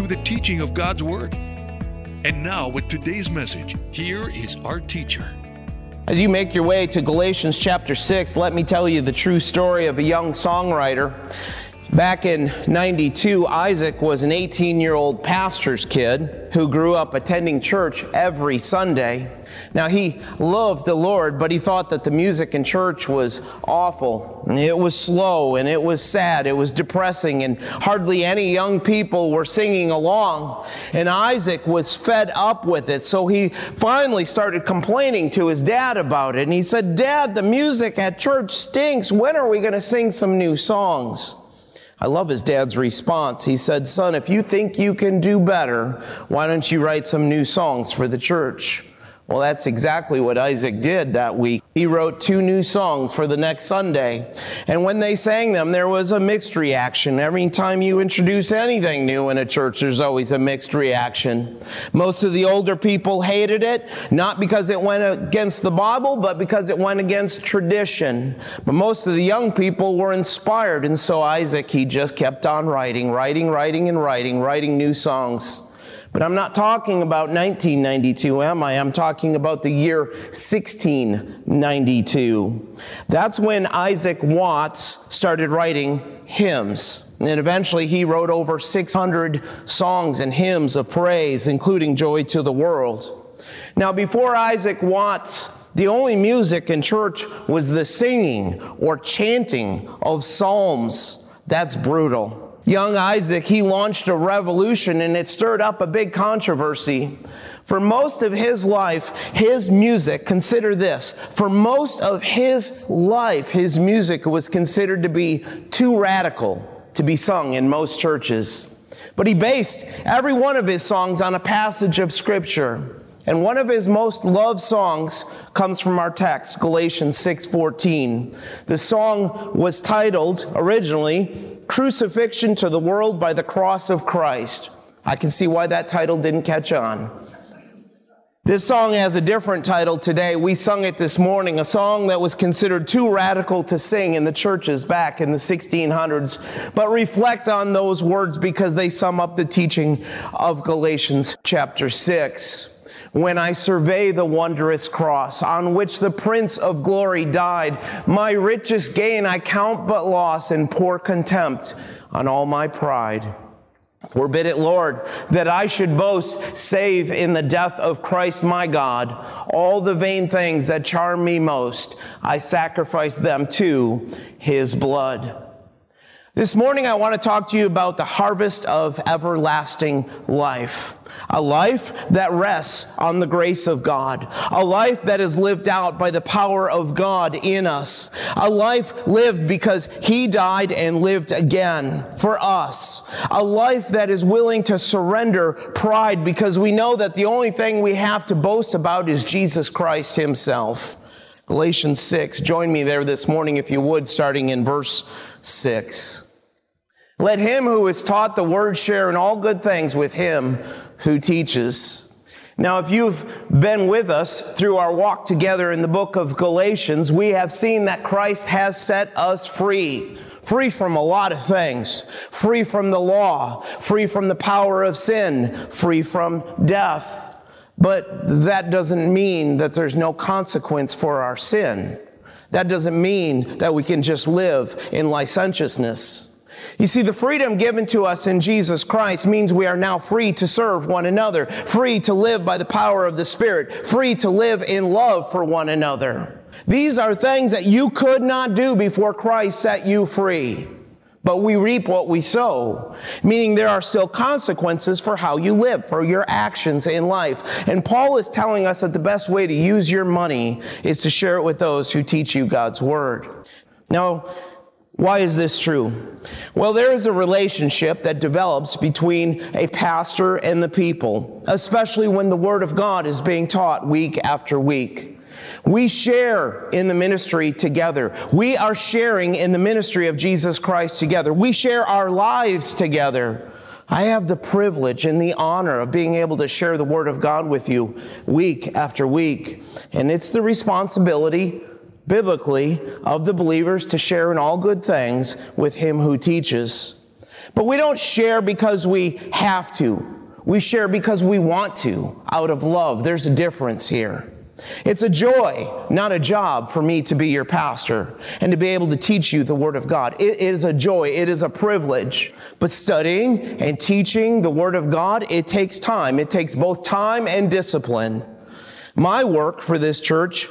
through the teaching of God's Word. And now, with today's message, here is our teacher. As you make your way to Galatians chapter 6, let me tell you the true story of a young songwriter. Back in 92, Isaac was an 18 year old pastor's kid who grew up attending church every Sunday. Now, he loved the Lord, but he thought that the music in church was awful. It was slow and it was sad. It was depressing, and hardly any young people were singing along. And Isaac was fed up with it, so he finally started complaining to his dad about it. And he said, Dad, the music at church stinks. When are we going to sing some new songs? I love his dad's response. He said, Son, if you think you can do better, why don't you write some new songs for the church? Well, that's exactly what Isaac did that week. He wrote two new songs for the next Sunday. And when they sang them, there was a mixed reaction. Every time you introduce anything new in a church, there's always a mixed reaction. Most of the older people hated it, not because it went against the Bible, but because it went against tradition. But most of the young people were inspired. And so Isaac, he just kept on writing, writing, writing, and writing, writing new songs. But I'm not talking about 1992, am I? I'm talking about the year 1692. That's when Isaac Watts started writing hymns. And eventually he wrote over 600 songs and hymns of praise, including Joy to the World. Now, before Isaac Watts, the only music in church was the singing or chanting of psalms. That's brutal young Isaac, he launched a revolution and it stirred up a big controversy. For most of his life, his music, consider this, for most of his life, his music was considered to be too radical to be sung in most churches. But he based every one of his songs on a passage of Scripture. And one of his most loved songs comes from our text, Galatians 6:14. The song was titled originally Crucifixion to the World by the Cross of Christ. I can see why that title didn't catch on. This song has a different title today. We sung it this morning, a song that was considered too radical to sing in the churches back in the 1600s. But reflect on those words because they sum up the teaching of Galatians chapter 6 when I survey the wondrous cross on which the Prince of Glory died. My richest gain I count but loss and pour contempt on all my pride. Forbid it, Lord, that I should boast save in the death of Christ my God. All the vain things that charm me most, I sacrifice them to his blood. This morning, I want to talk to you about the harvest of everlasting life. A life that rests on the grace of God. A life that is lived out by the power of God in us. A life lived because He died and lived again for us. A life that is willing to surrender pride because we know that the only thing we have to boast about is Jesus Christ Himself. Galatians 6. Join me there this morning if you would, starting in verse 6. Let him who is taught the word share in all good things with him who teaches. Now, if you've been with us through our walk together in the book of Galatians, we have seen that Christ has set us free. Free from a lot of things. Free from the law. Free from the power of sin. Free from death. But that doesn't mean that there's no consequence for our sin. That doesn't mean that we can just live in licentiousness. You see, the freedom given to us in Jesus Christ means we are now free to serve one another, free to live by the power of the Spirit, free to live in love for one another. These are things that you could not do before Christ set you free. But we reap what we sow, meaning there are still consequences for how you live, for your actions in life. And Paul is telling us that the best way to use your money is to share it with those who teach you God's word. Now, Why is this true? Well, there is a relationship that develops between a pastor and the people, especially when the Word of God is being taught week after week. We share in the ministry together. We are sharing in the ministry of Jesus Christ together. We share our lives together. I have the privilege and the honor of being able to share the Word of God with you week after week. And it's the responsibility biblically of the believers to share in all good things with him who teaches. But we don't share because we have to. We share because we want to, out of love. There's a difference here. It's a joy, not a job for me to be your pastor and to be able to teach you the Word of God. It is a joy. It is a privilege. But studying and teaching the Word of God, it takes time. It takes both time and discipline. My work for this church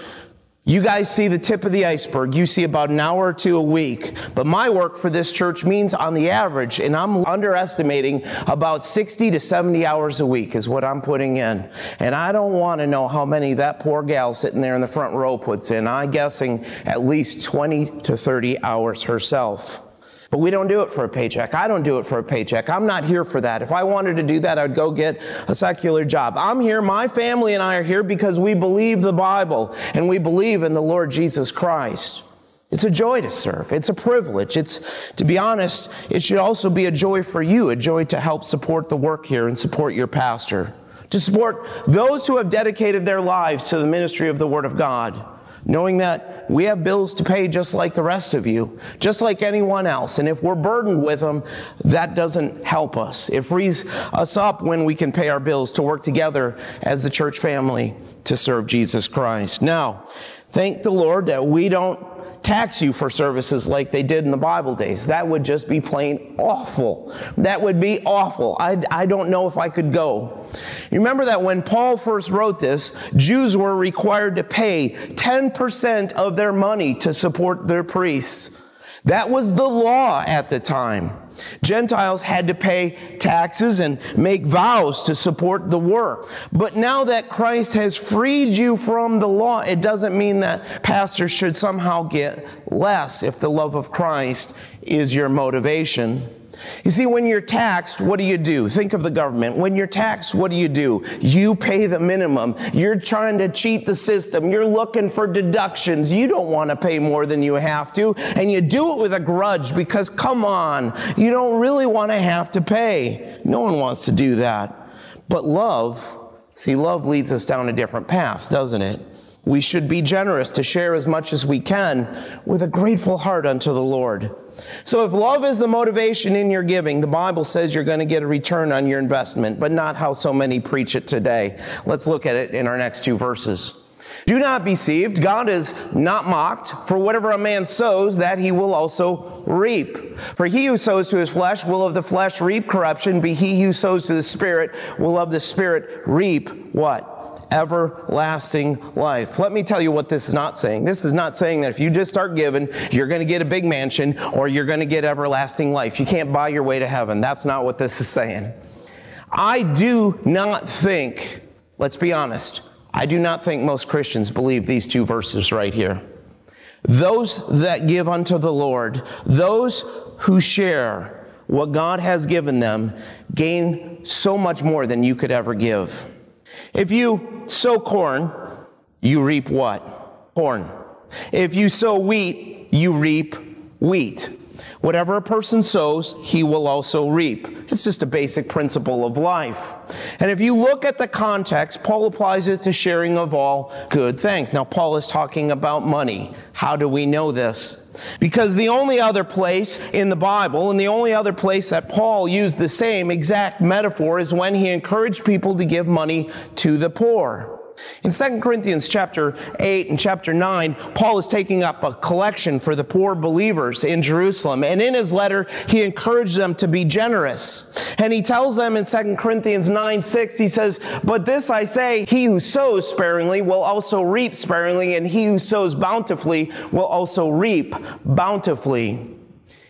you guys see the tip of the iceberg. You see about an hour or two a week. But my work for this church means on the average, and I'm underestimating about 60 to 70 hours a week is what I'm putting in. And I don't want to know how many that poor gal sitting there in the front row puts in. I'm guessing at least 20 to 30 hours herself. But we don't do it for a paycheck. I don't do it for a paycheck. I'm not here for that. If I wanted to do that, I'd go get a secular job. I'm here, my family and I are here because we believe the Bible and we believe in the Lord Jesus Christ. It's a joy to serve. It's a privilege. It's, to be honest, it should also be a joy for you, a joy to help support the work here and support your pastor, to support those who have dedicated their lives to the ministry of the Word of God knowing that we have bills to pay just like the rest of you, just like anyone else. And if we're burdened with them, that doesn't help us. It frees us up when we can pay our bills to work together as the church family to serve Jesus Christ. Now, thank the Lord that we don't tax you for services like they did in the Bible days. That would just be plain awful. That would be awful. I, I don't know if I could go. You remember that when Paul first wrote this, Jews were required to pay 10% of their money to support their priests. That was the law at the time. Gentiles had to pay taxes and make vows to support the work. But now that Christ has freed you from the law, it doesn't mean that pastors should somehow get less if the love of Christ is your motivation. You see, when you're taxed, what do you do? Think of the government. When you're taxed, what do you do? You pay the minimum. You're trying to cheat the system. You're looking for deductions. You don't want to pay more than you have to. And you do it with a grudge because, come on, you don't really want to have to pay. No one wants to do that. But love, see, love leads us down a different path, doesn't it? We should be generous to share as much as we can with a grateful heart unto the Lord. So if love is the motivation in your giving, the Bible says you're going to get a return on your investment, but not how so many preach it today. Let's look at it in our next two verses. Do not be deceived. God is not mocked. For whatever a man sows, that he will also reap. For he who sows to his flesh will of the flesh reap corruption, but he who sows to the Spirit will of the Spirit reap what? Everlasting life. Let me tell you what this is not saying. This is not saying that if you just start giving, you're going to get a big mansion or you're going to get everlasting life. You can't buy your way to heaven. That's not what this is saying. I do not think, let's be honest, I do not think most Christians believe these two verses right here. Those that give unto the Lord, those who share what God has given them, gain so much more than you could ever give. If you sow corn, you reap what? Corn. If you sow wheat, you reap wheat. Whatever a person sows, he will also reap. It's just a basic principle of life. And if you look at the context, Paul applies it to sharing of all good things. Now, Paul is talking about money. How do we know this? Because the only other place in the Bible and the only other place that Paul used the same exact metaphor is when he encouraged people to give money to the poor. In 2 Corinthians chapter 8 and chapter 9, Paul is taking up a collection for the poor believers in Jerusalem. And in his letter, he encouraged them to be generous. And he tells them in 2 Corinthians 9 6, he says, But this I say, he who sows sparingly will also reap sparingly, and he who sows bountifully will also reap bountifully.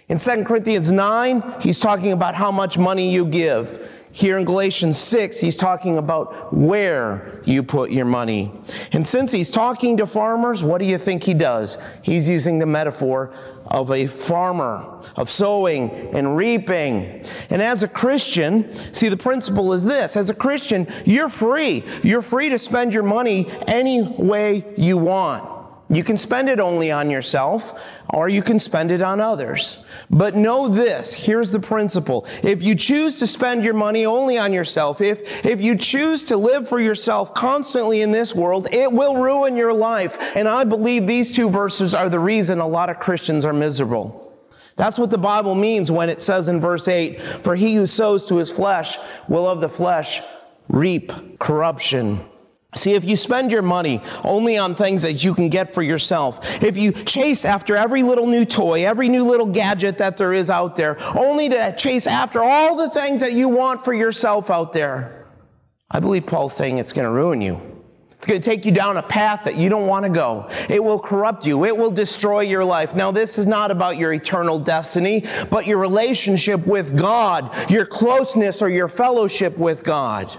In 2 Corinthians 9, he's talking about how much money you give. Here in Galatians 6, he's talking about where you put your money. And since he's talking to farmers, what do you think he does? He's using the metaphor of a farmer, of sowing and reaping. And as a Christian, see, the principle is this as a Christian, you're free. You're free to spend your money any way you want. You can spend it only on yourself, or you can spend it on others. But know this, here's the principle. If you choose to spend your money only on yourself, if, if you choose to live for yourself constantly in this world, it will ruin your life. And I believe these two verses are the reason a lot of Christians are miserable. That's what the Bible means when it says in verse 8, For he who sows to his flesh will of the flesh reap corruption. See, if you spend your money only on things that you can get for yourself, if you chase after every little new toy, every new little gadget that there is out there, only to chase after all the things that you want for yourself out there, I believe Paul's saying it's going to ruin you. It's going to take you down a path that you don't want to go. It will corrupt you. It will destroy your life. Now, this is not about your eternal destiny, but your relationship with God, your closeness or your fellowship with God.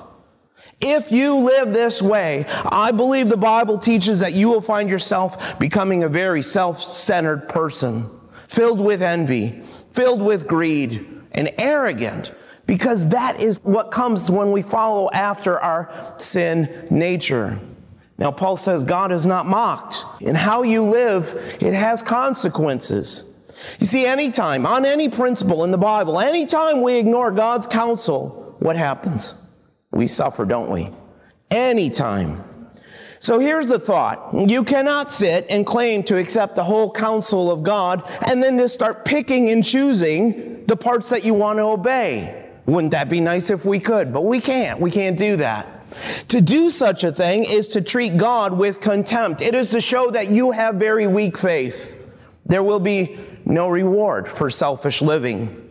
If you live this way, I believe the Bible teaches that you will find yourself becoming a very self-centered person, filled with envy, filled with greed, and arrogant, because that is what comes when we follow after our sin nature. Now, Paul says God is not mocked. In how you live, it has consequences. You see, anytime, on any principle in the Bible, anytime we ignore God's counsel, what happens? We suffer, don't we? Anytime. So here's the thought. You cannot sit and claim to accept the whole counsel of God and then just start picking and choosing the parts that you want to obey. Wouldn't that be nice if we could? But we can't. We can't do that. To do such a thing is to treat God with contempt. It is to show that you have very weak faith. There will be no reward for selfish living.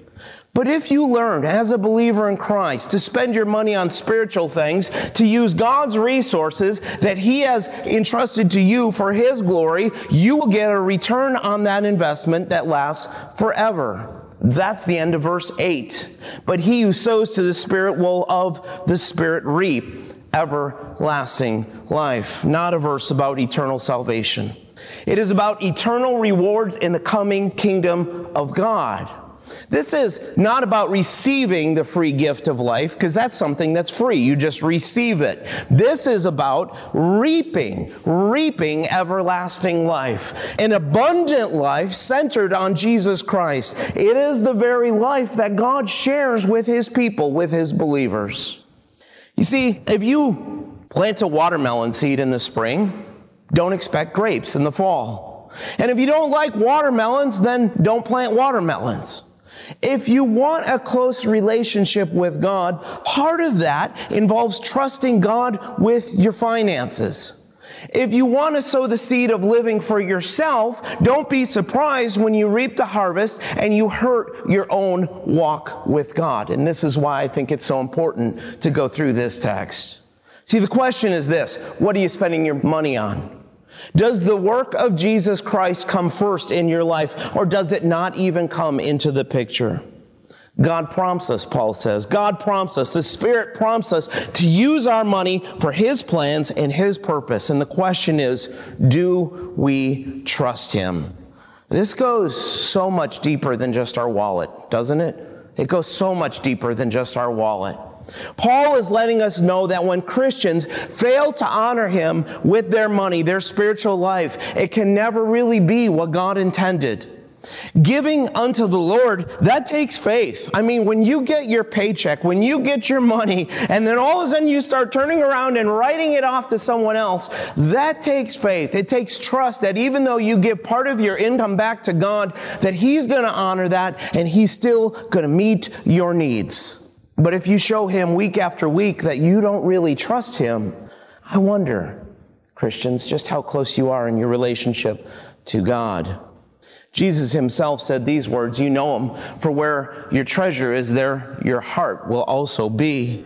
But if you learn as a believer in Christ to spend your money on spiritual things, to use God's resources that He has entrusted to you for His glory, you will get a return on that investment that lasts forever. That's the end of verse 8. But he who sows to the Spirit will of the Spirit reap everlasting life. Not a verse about eternal salvation. It is about eternal rewards in the coming kingdom of God. This is not about receiving the free gift of life, because that's something that's free. You just receive it. This is about reaping, reaping everlasting life. An abundant life centered on Jesus Christ. It is the very life that God shares with his people, with his believers. You see, if you plant a watermelon seed in the spring, don't expect grapes in the fall. And if you don't like watermelons, then don't plant watermelons. If you want a close relationship with God, part of that involves trusting God with your finances. If you want to sow the seed of living for yourself, don't be surprised when you reap the harvest and you hurt your own walk with God. And this is why I think it's so important to go through this text. See, the question is this what are you spending your money on? Does the work of Jesus Christ come first in your life, or does it not even come into the picture? God prompts us, Paul says. God prompts us. The Spirit prompts us to use our money for His plans and His purpose. And the question is, do we trust Him? This goes so much deeper than just our wallet, doesn't it? It goes so much deeper than just our wallet. Paul is letting us know that when Christians fail to honor him with their money, their spiritual life, it can never really be what God intended. Giving unto the Lord, that takes faith. I mean, when you get your paycheck, when you get your money, and then all of a sudden you start turning around and writing it off to someone else, that takes faith. It takes trust that even though you give part of your income back to God, that He's going to honor that and He's still going to meet your needs. But if you show him week after week that you don't really trust him, I wonder, Christians, just how close you are in your relationship to God. Jesus himself said these words, you know them, for where your treasure is, there your heart will also be.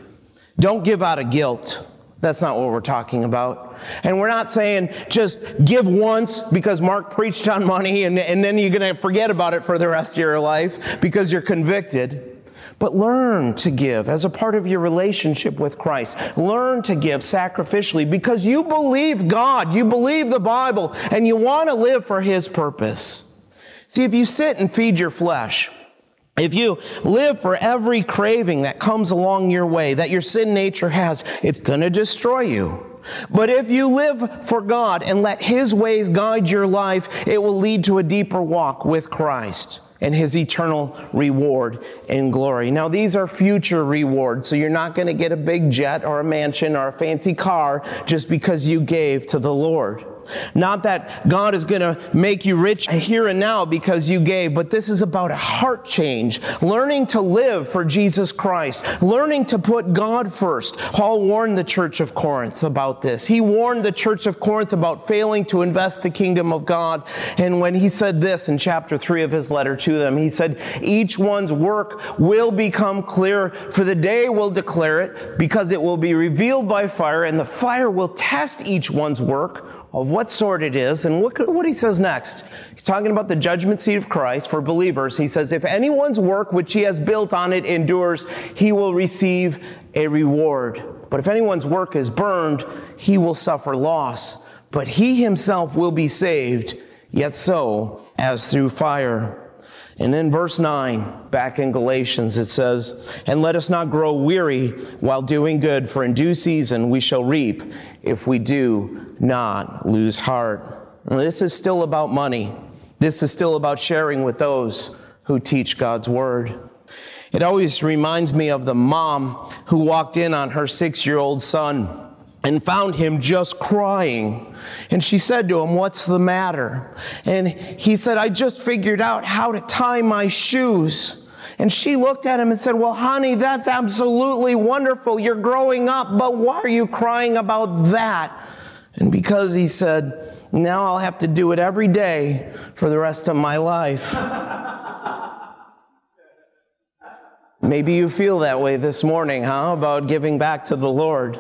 Don't give out of guilt. That's not what we're talking about. And we're not saying just give once because Mark preached on money and, and then you're going to forget about it for the rest of your life because you're convicted. But learn to give as a part of your relationship with Christ. Learn to give sacrificially because you believe God, you believe the Bible, and you want to live for His purpose. See, if you sit and feed your flesh, if you live for every craving that comes along your way, that your sin nature has, it's going to destroy you. But if you live for God and let His ways guide your life, it will lead to a deeper walk with Christ and His eternal reward and glory. Now, these are future rewards, so you're not going to get a big jet or a mansion or a fancy car just because you gave to the Lord. Not that God is going to make you rich here and now because you gave, but this is about a heart change, learning to live for Jesus Christ, learning to put God first. Paul warned the church of Corinth about this. He warned the church of Corinth about failing to invest the kingdom of God. And when he said this in chapter 3 of his letter to them, he said, Each one's work will become clear, for the day will declare it, because it will be revealed by fire, and the fire will test each one's work of what sort it is. And look at what he says next. He's talking about the judgment seat of Christ for believers. He says, If anyone's work which he has built on it endures, he will receive a reward. But if anyone's work is burned, he will suffer loss. But he himself will be saved, yet so as through fire. And then verse 9, back in Galatians, it says, And let us not grow weary while doing good, for in due season we shall reap if we do not lose heart. And this is still about money. This is still about sharing with those who teach God's word. It always reminds me of the mom who walked in on her six year old son and found him just crying. And she said to him, What's the matter? And he said, I just figured out how to tie my shoes. And she looked at him and said, Well, honey, that's absolutely wonderful. You're growing up, but why are you crying about that? And because he said, Now I'll have to do it every day for the rest of my life. Maybe you feel that way this morning, huh? About giving back to the Lord.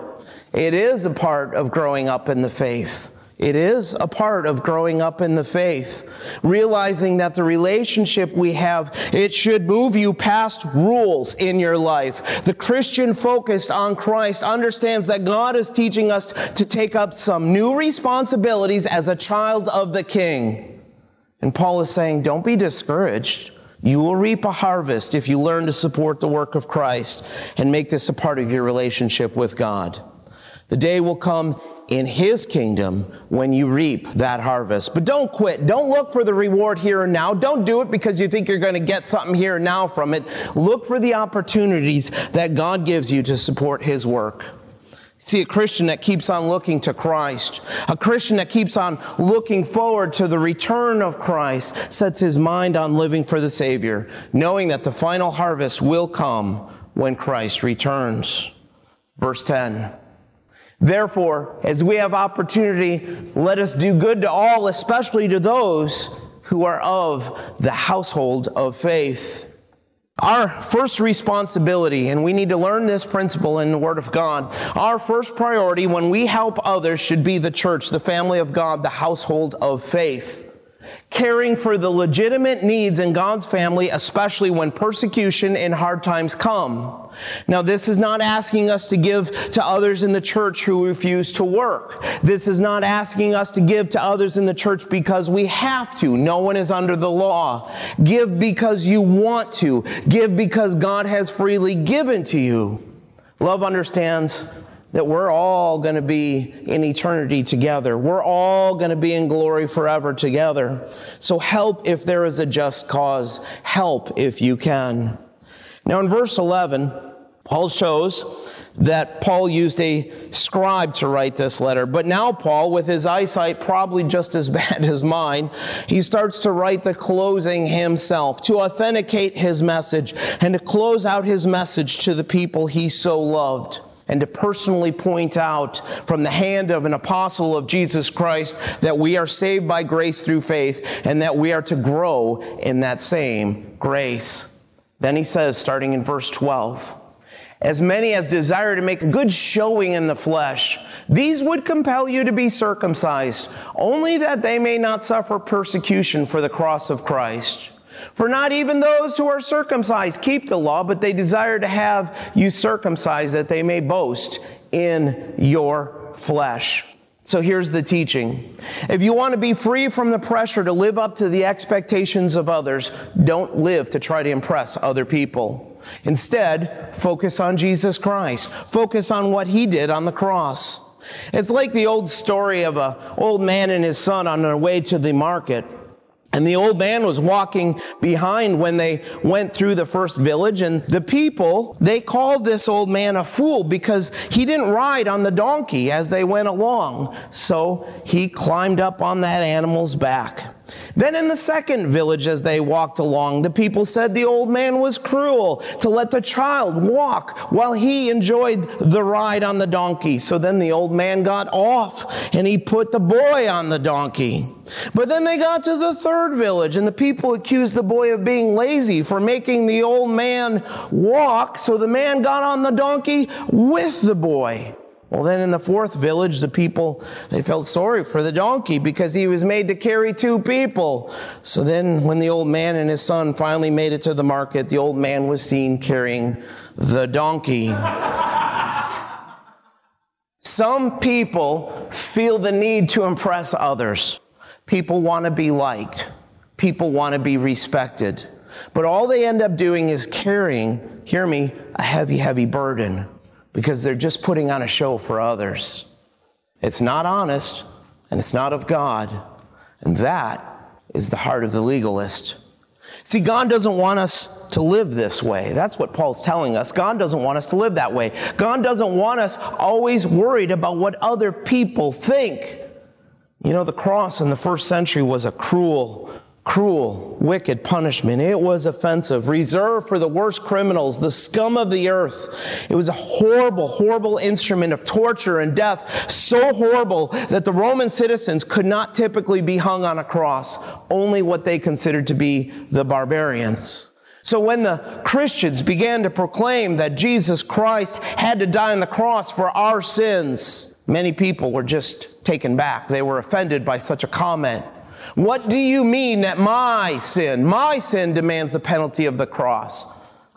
It is a part of growing up in the faith. It is a part of growing up in the faith. Realizing that the relationship we have, it should move you past rules in your life. The Christian focused on Christ understands that God is teaching us to take up some new responsibilities as a child of the King. And Paul is saying, don't be discouraged. You will reap a harvest if you learn to support the work of Christ and make this a part of your relationship with God. The day will come in His kingdom when you reap that harvest. But don't quit. Don't look for the reward here and now. Don't do it because you think you're going to get something here and now from it. Look for the opportunities that God gives you to support His work. See, a Christian that keeps on looking to Christ, a Christian that keeps on looking forward to the return of Christ, sets his mind on living for the Savior, knowing that the final harvest will come when Christ returns. Verse 10. Therefore, as we have opportunity, let us do good to all, especially to those who are of the household of faith. Our first responsibility, and we need to learn this principle in the Word of God, our first priority when we help others should be the church, the family of God, the household of faith caring for the legitimate needs in God's family, especially when persecution and hard times come. Now, this is not asking us to give to others in the church who refuse to work. This is not asking us to give to others in the church because we have to. No one is under the law. Give because you want to. Give because God has freely given to you. Love understands that we're all going to be in eternity together. We're all going to be in glory forever together. So help if there is a just cause. Help if you can. Now in verse 11, Paul shows that Paul used a scribe to write this letter. But now Paul, with his eyesight probably just as bad as mine, he starts to write the closing himself to authenticate his message and to close out his message to the people he so loved and to personally point out from the hand of an apostle of Jesus Christ that we are saved by grace through faith and that we are to grow in that same grace. Then he says, starting in verse 12, as many as desire to make a good showing in the flesh. These would compel you to be circumcised, only that they may not suffer persecution for the cross of Christ. For not even those who are circumcised keep the law, but they desire to have you circumcised that they may boast in your flesh. So here's the teaching. If you want to be free from the pressure to live up to the expectations of others, don't live to try to impress other people. Instead, focus on Jesus Christ. Focus on what he did on the cross. It's like the old story of an old man and his son on their way to the market. And the old man was walking behind when they went through the first village. And the people, they called this old man a fool because he didn't ride on the donkey as they went along. So he climbed up on that animal's back. Then in the second village, as they walked along, the people said the old man was cruel to let the child walk while he enjoyed the ride on the donkey. So then the old man got off and he put the boy on the donkey. But then they got to the third village and the people accused the boy of being lazy for making the old man walk. So the man got on the donkey with the boy. Well, then in the fourth village, the people, they felt sorry for the donkey because he was made to carry two people. So then when the old man and his son finally made it to the market, the old man was seen carrying the donkey. Some people feel the need to impress others. People want to be liked. People want to be respected. But all they end up doing is carrying, hear me, a heavy, heavy burden because they're just putting on a show for others. It's not honest and it's not of God. And that is the heart of the legalist. See, God doesn't want us to live this way. That's what Paul's telling us. God doesn't want us to live that way. God doesn't want us always worried about what other people think. You know, the cross in the first century was a cruel, cruel, wicked punishment. It was offensive, reserved for the worst criminals, the scum of the earth. It was a horrible, horrible instrument of torture and death, so horrible that the Roman citizens could not typically be hung on a cross, only what they considered to be the barbarians. So when the Christians began to proclaim that Jesus Christ had to die on the cross for our sins, many people were just taken back. They were offended by such a comment. What do you mean that my sin, my sin demands the penalty of the cross?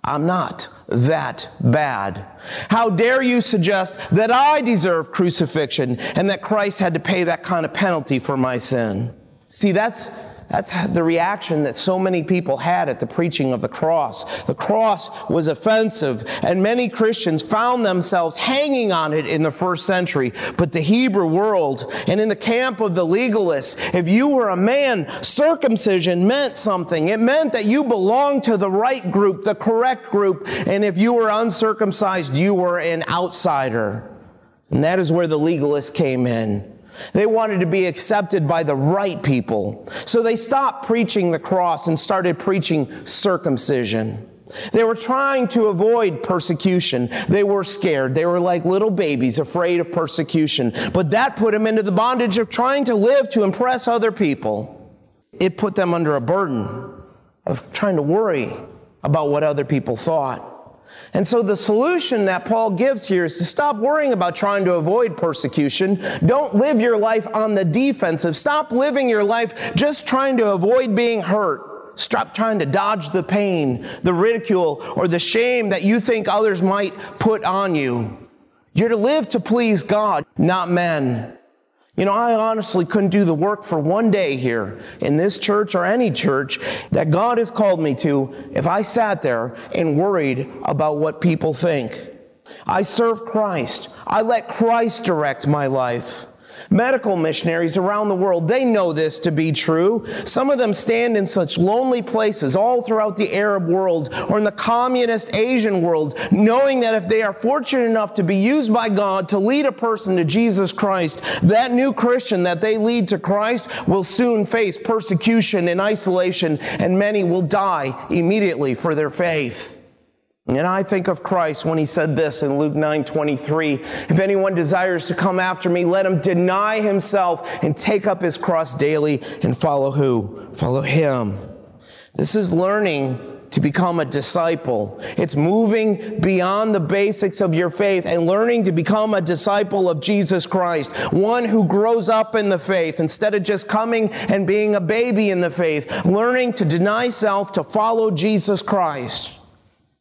I'm not that bad. How dare you suggest that I deserve crucifixion and that Christ had to pay that kind of penalty for my sin? See, that's that's the reaction that so many people had at the preaching of the cross. The cross was offensive, and many Christians found themselves hanging on it in the first century. But the Hebrew world and in the camp of the legalists, if you were a man, circumcision meant something. It meant that you belonged to the right group, the correct group, and if you were uncircumcised, you were an outsider. And that is where the legalists came in. They wanted to be accepted by the right people. So they stopped preaching the cross and started preaching circumcision. They were trying to avoid persecution. They were scared. They were like little babies afraid of persecution. But that put them into the bondage of trying to live to impress other people. It put them under a burden of trying to worry about what other people thought. And so the solution that Paul gives here is to stop worrying about trying to avoid persecution. Don't live your life on the defensive. Stop living your life just trying to avoid being hurt. Stop trying to dodge the pain, the ridicule, or the shame that you think others might put on you. You're to live to please God, not men. You know, I honestly couldn't do the work for one day here in this church or any church that God has called me to if I sat there and worried about what people think. I serve Christ. I let Christ direct my life. Medical missionaries around the world, they know this to be true. Some of them stand in such lonely places all throughout the Arab world or in the communist Asian world, knowing that if they are fortunate enough to be used by God to lead a person to Jesus Christ, that new Christian that they lead to Christ will soon face persecution and isolation, and many will die immediately for their faith. And I think of Christ when he said this in Luke 9 23. If anyone desires to come after me, let him deny himself and take up his cross daily and follow who? Follow him. This is learning to become a disciple. It's moving beyond the basics of your faith and learning to become a disciple of Jesus Christ, one who grows up in the faith instead of just coming and being a baby in the faith, learning to deny self to follow Jesus Christ.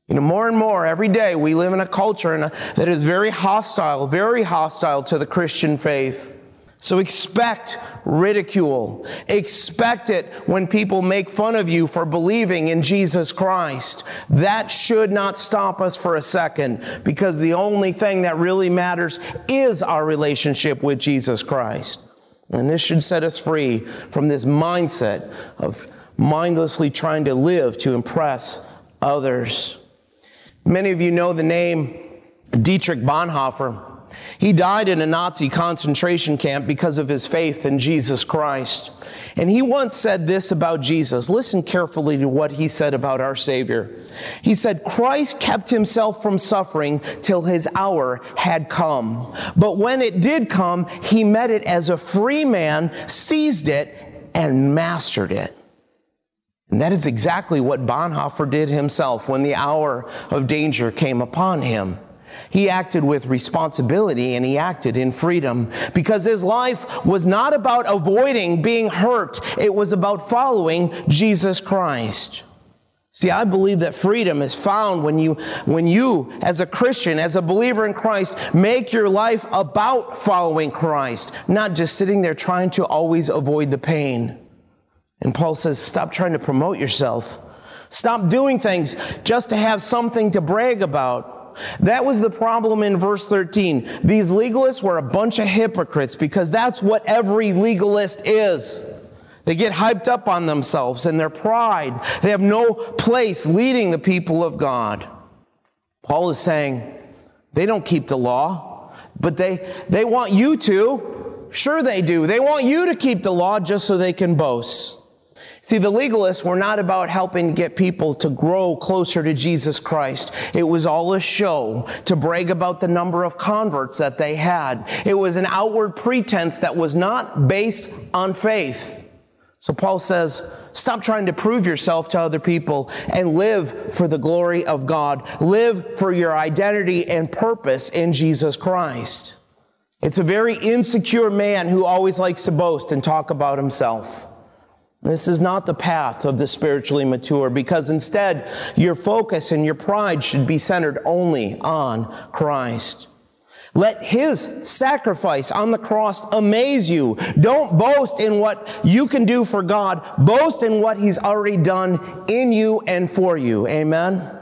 You know, more and more every day we live in a culture that is very hostile, very hostile to the Christian faith. So expect ridicule. Expect it when people make fun of you for believing in Jesus Christ. That should not stop us for a second because the only thing that really matters is our relationship with Jesus Christ. And this should set us free from this mindset of mindlessly trying to live to impress others. Many of you know the name Dietrich Bonhoeffer. He died in a Nazi concentration camp because of his faith in Jesus Christ. And he once said this about Jesus. Listen carefully to what he said about our Savior. He said, Christ kept himself from suffering till his hour had come. But when it did come, he met it as a free man, seized it, and mastered it. And that is exactly what Bonhoeffer did himself when the hour of danger came upon him. He acted with responsibility and he acted in freedom because his life was not about avoiding being hurt. It was about following Jesus Christ. See, I believe that freedom is found when you, when you, as a Christian, as a believer in Christ, make your life about following Christ, not just sitting there trying to always avoid the pain. And Paul says, stop trying to promote yourself. Stop doing things just to have something to brag about. That was the problem in verse 13. These legalists were a bunch of hypocrites because that's what every legalist is. They get hyped up on themselves and their pride. They have no place leading the people of God. Paul is saying they don't keep the law, but they, they want you to. Sure, they do. They want you to keep the law just so they can boast. See, the legalists were not about helping get people to grow closer to Jesus Christ. It was all a show to brag about the number of converts that they had. It was an outward pretense that was not based on faith. So Paul says, stop trying to prove yourself to other people and live for the glory of God. Live for your identity and purpose in Jesus Christ. It's a very insecure man who always likes to boast and talk about himself. This is not the path of the spiritually mature because instead your focus and your pride should be centered only on Christ. Let his sacrifice on the cross amaze you. Don't boast in what you can do for God. Boast in what he's already done in you and for you. Amen.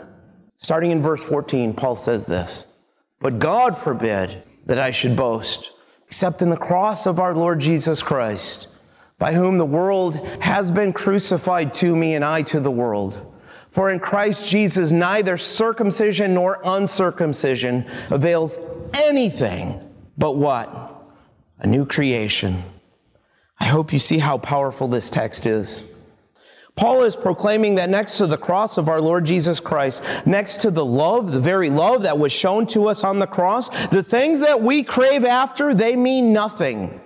Starting in verse 14, Paul says this, but God forbid that I should boast except in the cross of our Lord Jesus Christ by whom the world has been crucified to me and I to the world. For in Christ Jesus, neither circumcision nor uncircumcision avails anything but what? A new creation. I hope you see how powerful this text is. Paul is proclaiming that next to the cross of our Lord Jesus Christ, next to the love, the very love that was shown to us on the cross, the things that we crave after, they mean nothing.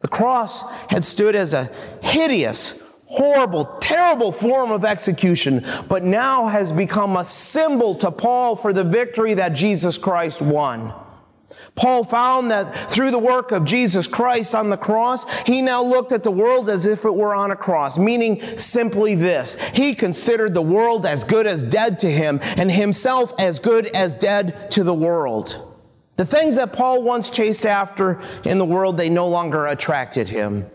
The cross had stood as a hideous, horrible, terrible form of execution, but now has become a symbol to Paul for the victory that Jesus Christ won. Paul found that through the work of Jesus Christ on the cross, he now looked at the world as if it were on a cross, meaning simply this. He considered the world as good as dead to him and himself as good as dead to the world. The things that Paul once chased after in the world, they no longer attracted him.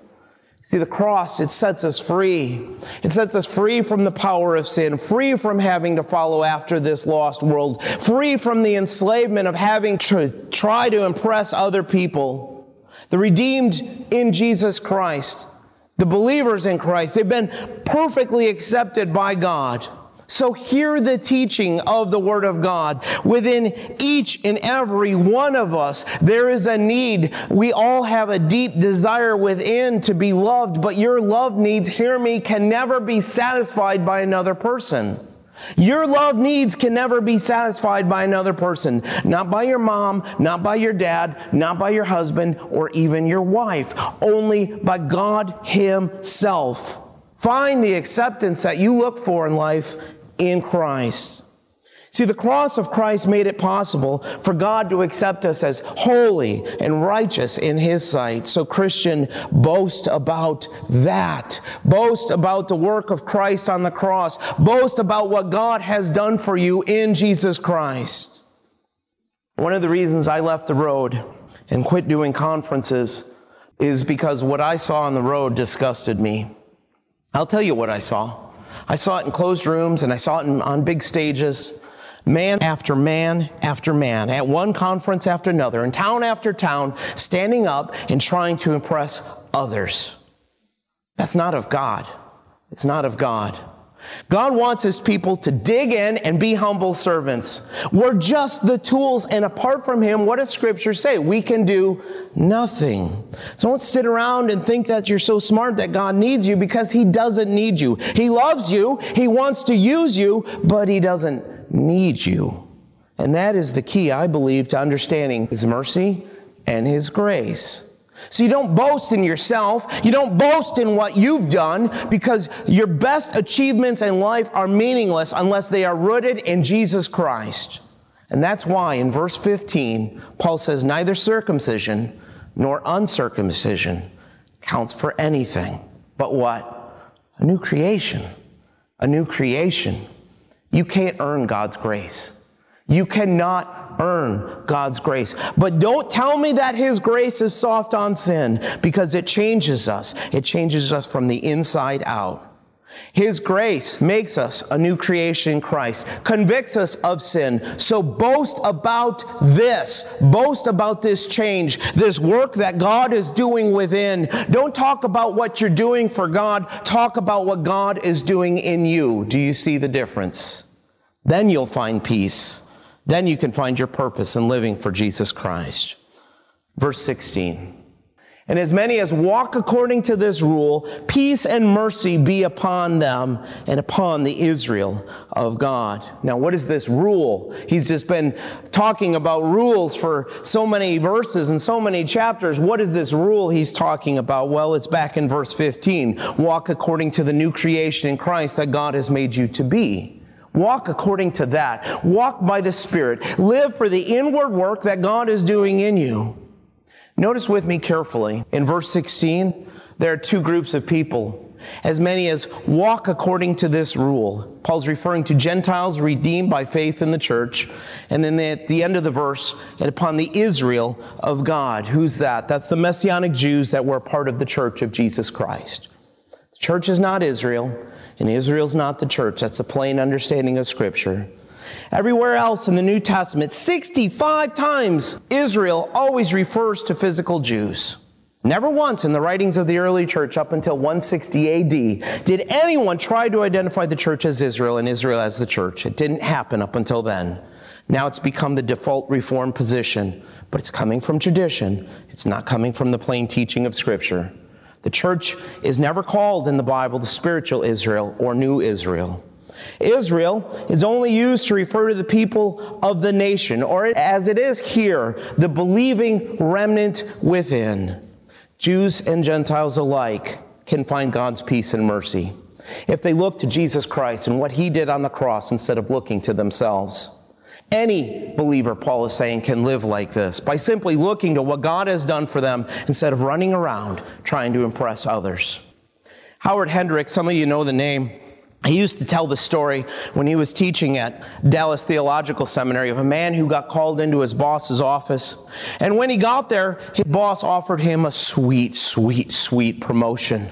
See, the cross, it sets us free. It sets us free from the power of sin, free from having to follow after this lost world, free from the enslavement of having to try to impress other people. The redeemed in Jesus Christ, the believers in Christ, they've been perfectly accepted by God. So hear the teaching of the Word of God. Within each and every one of us, there is a need. We all have a deep desire within to be loved, but your love needs, hear me, can never be satisfied by another person. Your love needs can never be satisfied by another person. Not by your mom, not by your dad, not by your husband, or even your wife. Only by God Himself. Find the acceptance that you look for in life in Christ. See, the cross of Christ made it possible for God to accept us as holy and righteous in His sight. So, Christian, boast about that. Boast about the work of Christ on the cross. Boast about what God has done for you in Jesus Christ. One of the reasons I left the road and quit doing conferences is because what I saw on the road disgusted me. I'll tell you what I saw. I saw it in closed rooms and I saw it in, on big stages man after man after man, at one conference after another, in town after town, standing up and trying to impress others. That's not of God. It's not of God. God wants his people to dig in and be humble servants. We're just the tools, and apart from him, what does scripture say? We can do nothing. So don't sit around and think that you're so smart that God needs you because he doesn't need you. He loves you, he wants to use you, but he doesn't need you. And that is the key, I believe, to understanding His mercy and His grace. So you don't boast in yourself. You don't boast in what you've done because your best achievements in life are meaningless unless they are rooted in Jesus Christ. And that's why in verse 15, Paul says, neither circumcision nor uncircumcision counts for anything. But what? A new creation. A new creation. You can't earn God's grace. You earn God's grace. But don't tell me that His grace is soft on sin because it changes us. It changes us from the inside out. His grace makes us a new creation in Christ, convicts us of sin. So boast about this. Boast about this change, this work that God is doing within. Don't talk about what you're doing for God. Talk about what God is doing in you. Do you see the difference? Then you'll find peace. Then you can find your purpose in living for Jesus Christ. Verse 16. And as many as walk according to this rule, peace and mercy be upon them and upon the Israel of God. Now, what is this rule? He's just been talking about rules for so many verses and so many chapters. What is this rule he's talking about? Well, it's back in verse 15. Walk according to the new creation in Christ that God has made you to be. Walk according to that. Walk by the Spirit. Live for the inward work that God is doing in you. Notice with me carefully. In verse 16, there are two groups of people. As many as walk according to this rule. Paul's referring to Gentiles redeemed by faith in the church. And then at the end of the verse, and upon the Israel of God. Who's that? That's the Messianic Jews that were part of the church of Jesus Christ. The church is not Israel, and Israel's not the church. That's a plain understanding of Scripture. Everywhere else in the New Testament, 65 times, Israel always refers to physical Jews. Never once in the writings of the early church up until 160 AD did anyone try to identify the church as Israel and Israel as the church. It didn't happen up until then. Now it's become the default reform position, but it's coming from tradition. It's not coming from the plain teaching of Scripture. The church is never called in the Bible the spiritual Israel or new Israel. Israel is only used to refer to the people of the nation, or as it is here, the believing remnant within. Jews and Gentiles alike can find God's peace and mercy if they look to Jesus Christ and what he did on the cross instead of looking to themselves. Any believer, Paul is saying, can live like this by simply looking to what God has done for them instead of running around trying to impress others. Howard Hendricks, some of you know the name. He used to tell the story when he was teaching at Dallas Theological Seminary of a man who got called into his boss's office. And when he got there, his boss offered him a sweet, sweet, sweet promotion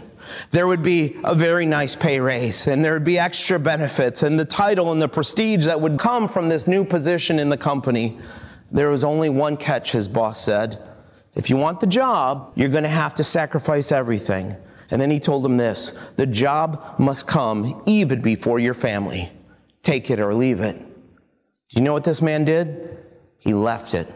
there would be a very nice pay raise and there would be extra benefits and the title and the prestige that would come from this new position in the company. There was only one catch, his boss said. If you want the job, you're going to have to sacrifice everything. And then he told him this the job must come even before your family. Take it or leave it. Do you know what this man did? He left it.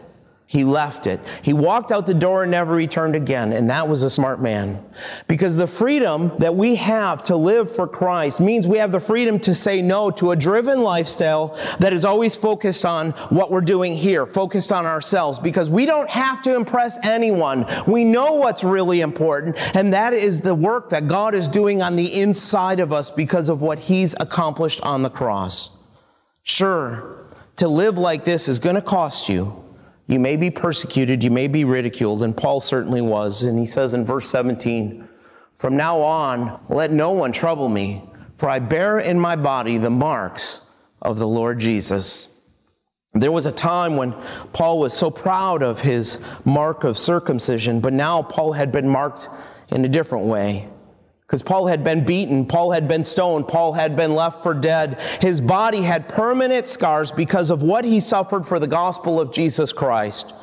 He left it. He walked out the door and never returned again. And that was a smart man. Because the freedom that we have to live for Christ means we have the freedom to say no to a driven lifestyle that is always focused on what we're doing here, focused on ourselves. Because we don't have to impress anyone. We know what's really important. And that is the work that God is doing on the inside of us because of what He's accomplished on the cross. Sure, to live like this is going to cost you. You may be persecuted, you may be ridiculed, and Paul certainly was. And he says in verse 17, From now on, let no one trouble me, for I bear in my body the marks of the Lord Jesus. There was a time when Paul was so proud of his mark of circumcision, but now Paul had been marked in a different way. Because Paul had been beaten, Paul had been stoned, Paul had been left for dead. His body had permanent scars because of what he suffered for the gospel of Jesus Christ.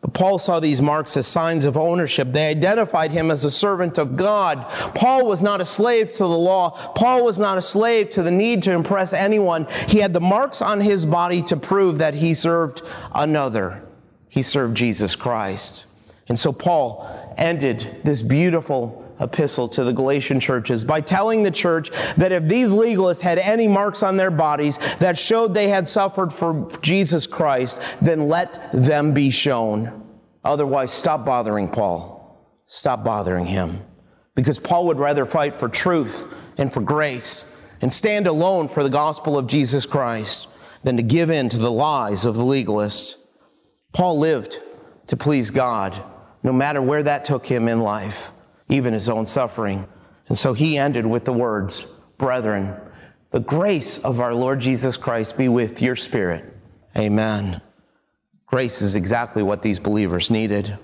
But Paul saw these marks as signs of ownership. They identified him as a servant of God. Paul was not a slave to the law. Paul was not a slave to the need to impress anyone. He had the marks on his body to prove that he served another. He served Jesus Christ. And so Paul ended this beautiful epistle to the Galatian churches by telling the church that if these legalists had any marks on their bodies that showed they had suffered for Jesus Christ, then let them be shown. Otherwise, stop bothering Paul. Stop bothering him. Because Paul would rather fight for truth and for grace and stand alone for the gospel of Jesus Christ than to give in to the lies of the legalists. Paul lived to please God, no matter where that took him in life even his own suffering. And so he ended with the words, Brethren, the grace of our Lord Jesus Christ be with your spirit. Amen. Grace is exactly what these believers needed.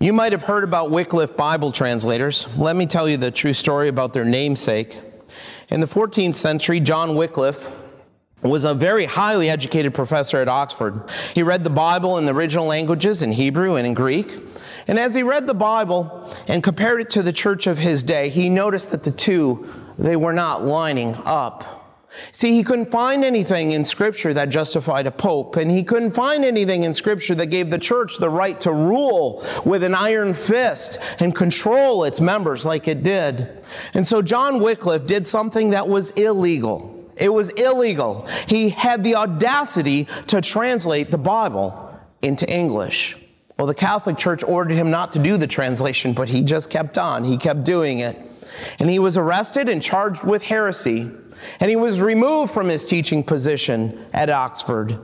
You might have heard about Wycliffe Bible translators. Let me tell you the true story about their namesake. In the 14th century, John Wycliffe was a very highly educated professor at Oxford. He read the Bible in the original languages in Hebrew and in Greek. And as he read the Bible and compared it to the church of his day, he noticed that the two, they were not lining up. See, he couldn't find anything in scripture that justified a pope, and he couldn't find anything in scripture that gave the church the right to rule with an iron fist and control its members like it did. And so John Wycliffe did something that was illegal. It was illegal. He had the audacity to translate the Bible into English. Well, the Catholic Church ordered him not to do the translation, but he just kept on. He kept doing it. And he was arrested and charged with heresy. And he was removed from his teaching position at Oxford.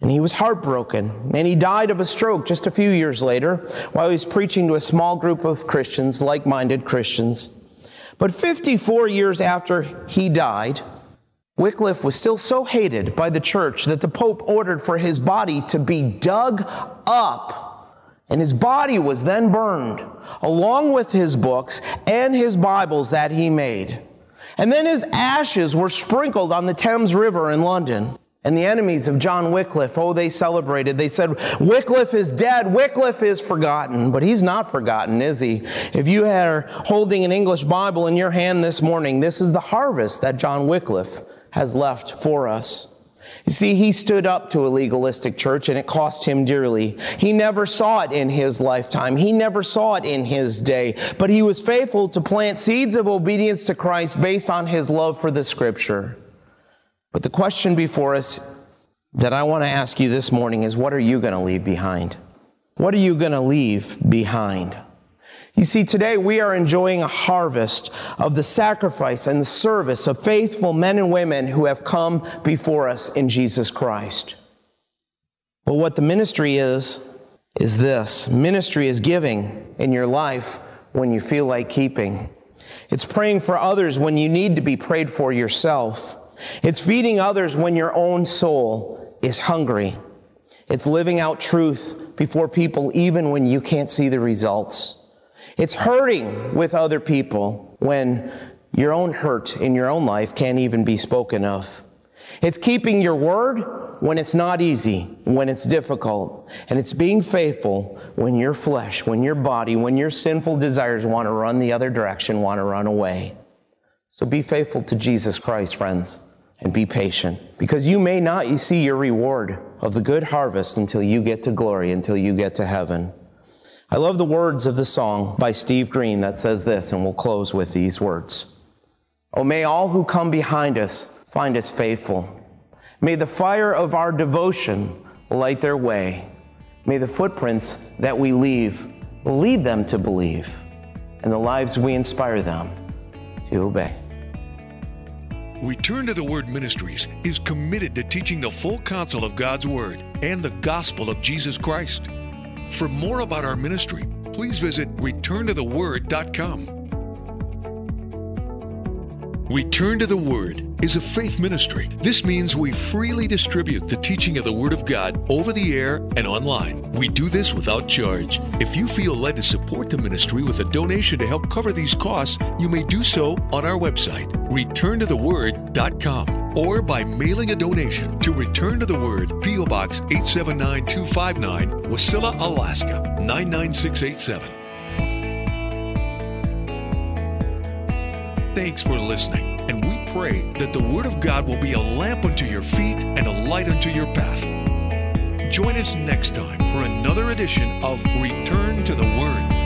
And he was heartbroken. And he died of a stroke just a few years later while he was preaching to a small group of Christians, like minded Christians. But 54 years after he died, Wycliffe was still so hated by the church that the Pope ordered for his body to be dug up and his body was then burned, along with his books and his Bibles that he made. And then his ashes were sprinkled on the Thames River in London. And the enemies of John Wycliffe, oh, they celebrated. They said, Wycliffe is dead. Wycliffe is forgotten. But he's not forgotten, is he? If you are holding an English Bible in your hand this morning, this is the harvest that John Wycliffe has left for us. You see, he stood up to a legalistic church and it cost him dearly. He never saw it in his lifetime. He never saw it in his day, but he was faithful to plant seeds of obedience to Christ based on his love for the scripture. But the question before us that I want to ask you this morning is what are you going to leave behind? What are you going to leave behind? You see, today we are enjoying a harvest of the sacrifice and the service of faithful men and women who have come before us in Jesus Christ. But what the ministry is, is this ministry is giving in your life when you feel like keeping. It's praying for others when you need to be prayed for yourself. It's feeding others when your own soul is hungry. It's living out truth before people even when you can't see the results. It's hurting with other people when your own hurt in your own life can't even be spoken of. It's keeping your word when it's not easy, when it's difficult. And it's being faithful when your flesh, when your body, when your sinful desires want to run the other direction, want to run away. So be faithful to Jesus Christ, friends. and be patient because you may not see your reward of the good harvest until you get to glory, until you get to heaven. I love the words of the song by Steve Green that says this, and we'll close with these words. Oh, may all who come behind us find us faithful. May the fire of our devotion light their way. May the footprints that we leave lead them to believe, and the lives we inspire them to obey. Return to the Word Ministries is committed to teaching the full counsel of God's Word and the gospel of Jesus Christ. For more about our ministry, please visit returntotheword.com. Return to the Word is a faith ministry. This means we freely distribute the teaching of the Word of God over the air and online. We do this without charge. If you feel led to support the ministry with a donation to help cover these costs, you may do so on our website, returntotheword.com, or by mailing a donation to Return to the Word, P.O. Box 879259, Wasilla, Alaska 99687. Thanks for listening, and we pray that the Word of God will be a lamp unto your feet and a light unto your path. Join us next time for another edition of Return to the Word.